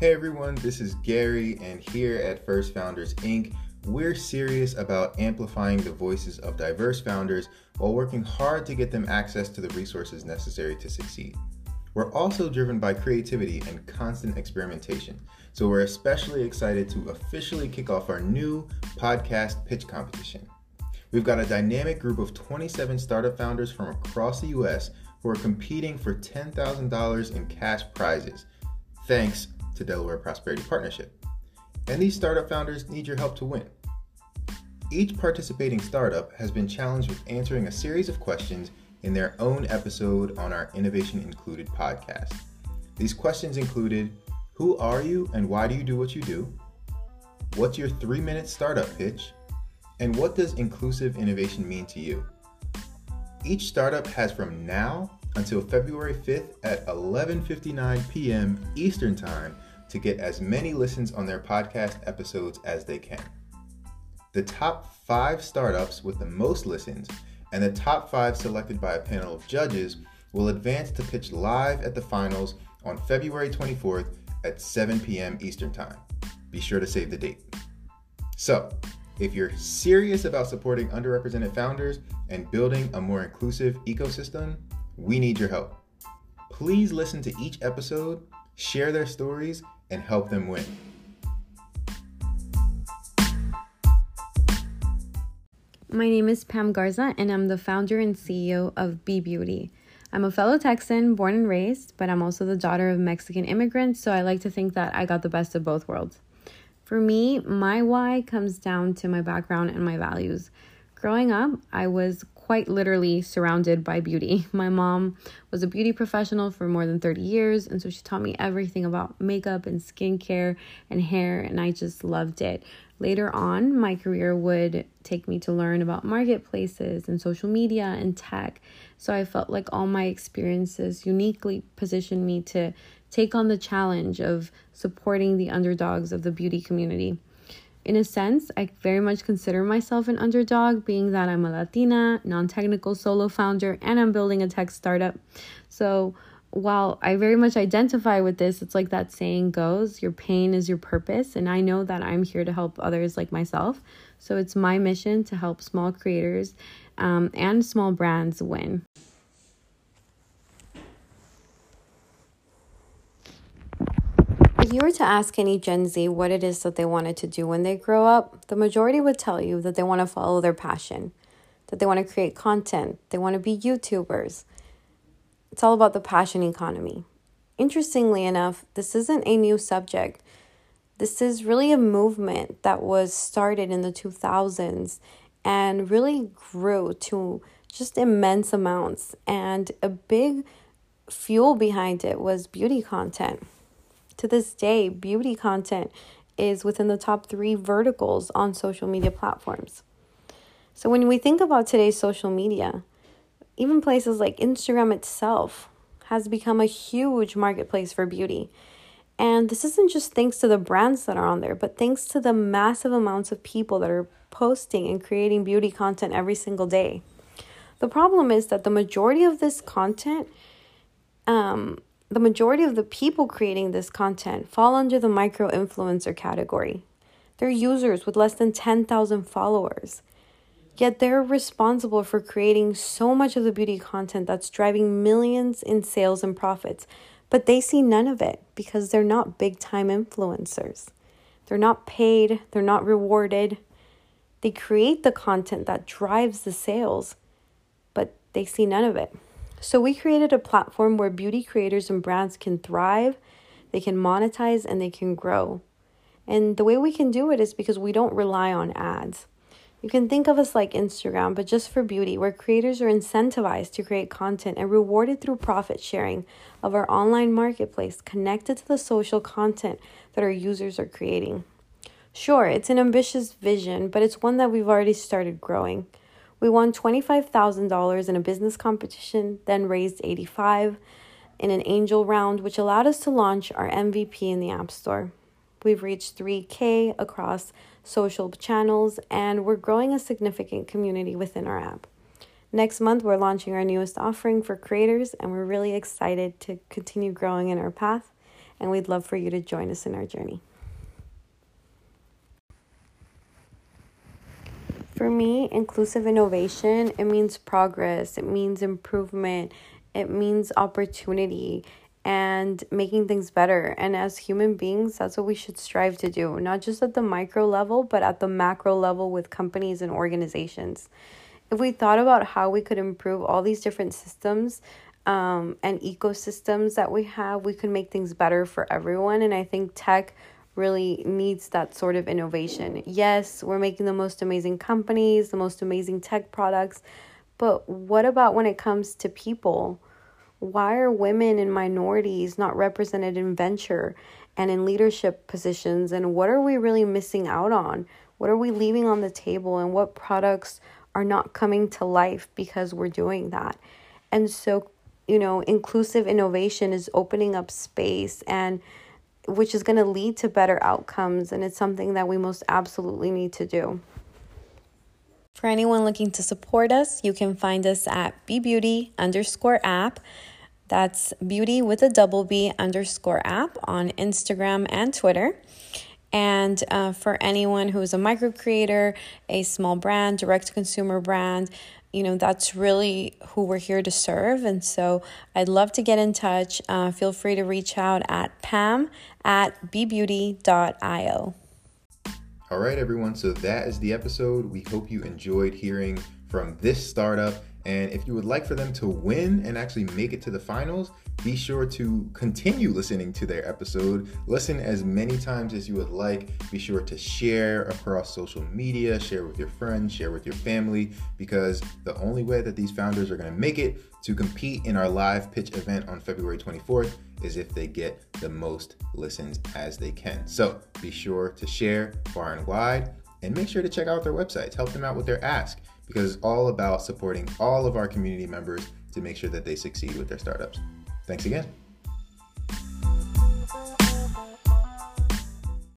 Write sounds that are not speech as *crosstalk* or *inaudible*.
Hey everyone, this is Gary, and here at First Founders Inc., we're serious about amplifying the voices of diverse founders while working hard to get them access to the resources necessary to succeed. We're also driven by creativity and constant experimentation, so we're especially excited to officially kick off our new podcast pitch competition. We've got a dynamic group of 27 startup founders from across the US who are competing for $10,000 in cash prizes, thanks to Delaware Prosperity Partnership. And these startup founders need your help to win. Each participating startup has been challenged with answering a series of questions in their own episode on our Innovation Included podcast. These questions included Who are you and why do you do what you do? What's your three minute startup pitch? And what does inclusive innovation mean to you? Each startup has from now until February 5th at 11:59 p.m. Eastern Time to get as many listens on their podcast episodes as they can. The top 5 startups with the most listens and the top 5 selected by a panel of judges will advance to pitch live at the finals on February 24th at 7 p.m. Eastern Time. Be sure to save the date. So, if you're serious about supporting underrepresented founders and building a more inclusive ecosystem, we need your help. Please listen to each episode, share their stories, and help them win. My name is Pam Garza, and I'm the founder and CEO of Be Beauty. I'm a fellow Texan, born and raised, but I'm also the daughter of Mexican immigrants, so I like to think that I got the best of both worlds. For me, my why comes down to my background and my values. Growing up, I was quite literally surrounded by beauty. *laughs* My mom was a beauty professional for more than 30 years, and so she taught me everything about makeup and skincare and hair, and I just loved it. Later on, my career would take me to learn about marketplaces and social media and tech. So I felt like all my experiences uniquely positioned me to take on the challenge of supporting the underdogs of the beauty community. In a sense, I very much consider myself an underdog, being that I'm a Latina, non technical solo founder, and I'm building a tech startup. So, while I very much identify with this, it's like that saying goes your pain is your purpose. And I know that I'm here to help others like myself. So, it's my mission to help small creators um, and small brands win. If you were to ask any Gen Z what it is that they wanted to do when they grow up, the majority would tell you that they want to follow their passion, that they want to create content, they want to be YouTubers. It's all about the passion economy. Interestingly enough, this isn't a new subject. This is really a movement that was started in the 2000s and really grew to just immense amounts. And a big fuel behind it was beauty content. To this day, beauty content is within the top three verticals on social media platforms. So when we think about today's social media, even places like Instagram itself has become a huge marketplace for beauty. And this isn't just thanks to the brands that are on there, but thanks to the massive amounts of people that are posting and creating beauty content every single day. The problem is that the majority of this content um, the majority of the people creating this content fall under the micro influencer category. They're users with less than 10,000 followers. Yet they're responsible for creating so much of the beauty content that's driving millions in sales and profits. But they see none of it because they're not big time influencers. They're not paid, they're not rewarded. They create the content that drives the sales, but they see none of it. So we created a platform where beauty creators and brands can thrive, they can monetize, and they can grow. And the way we can do it is because we don't rely on ads. You can think of us like Instagram, but just for beauty, where creators are incentivized to create content and rewarded through profit sharing of our online marketplace connected to the social content that our users are creating. Sure, it's an ambitious vision, but it's one that we've already started growing. We won $25,000 in a business competition, then raised 85 in an angel round, which allowed us to launch our MVP in the App Store. We've reached 3K across social channels, and we're growing a significant community within our app. Next month, we're launching our newest offering for creators, and we're really excited to continue growing in our path. and we'd love for you to join us in our journey. For me, inclusive innovation, it means progress, it means improvement, it means opportunity and making things better. And as human beings, that's what we should strive to do, not just at the micro level, but at the macro level with companies and organizations. If we thought about how we could improve all these different systems um, and ecosystems that we have, we could make things better for everyone. And I think tech really needs that sort of innovation. Yes, we're making the most amazing companies, the most amazing tech products, but what about when it comes to people? Why are women and minorities not represented in venture and in leadership positions? And what are we really missing out on? What are we leaving on the table? And what products are not coming to life because we're doing that? And so, you know, inclusive innovation is opening up space and which is going to lead to better outcomes. And it's something that we most absolutely need to do. For anyone looking to support us, you can find us at bbeauty underscore app. That's beauty with a double B underscore app on Instagram and Twitter. And uh, for anyone who is a micro creator, a small brand, direct consumer brand, you know, that's really who we're here to serve. And so I'd love to get in touch. Uh, feel free to reach out at pam at bbeauty.io. All right, everyone. So that is the episode. We hope you enjoyed hearing from this startup. And if you would like for them to win and actually make it to the finals, be sure to continue listening to their episode. Listen as many times as you would like. Be sure to share across social media, share with your friends, share with your family, because the only way that these founders are going to make it to compete in our live pitch event on February 24th is if they get the most listens as they can. So be sure to share far and wide and make sure to check out their websites. Help them out with their ask because it's all about supporting all of our community members to make sure that they succeed with their startups. Thanks again.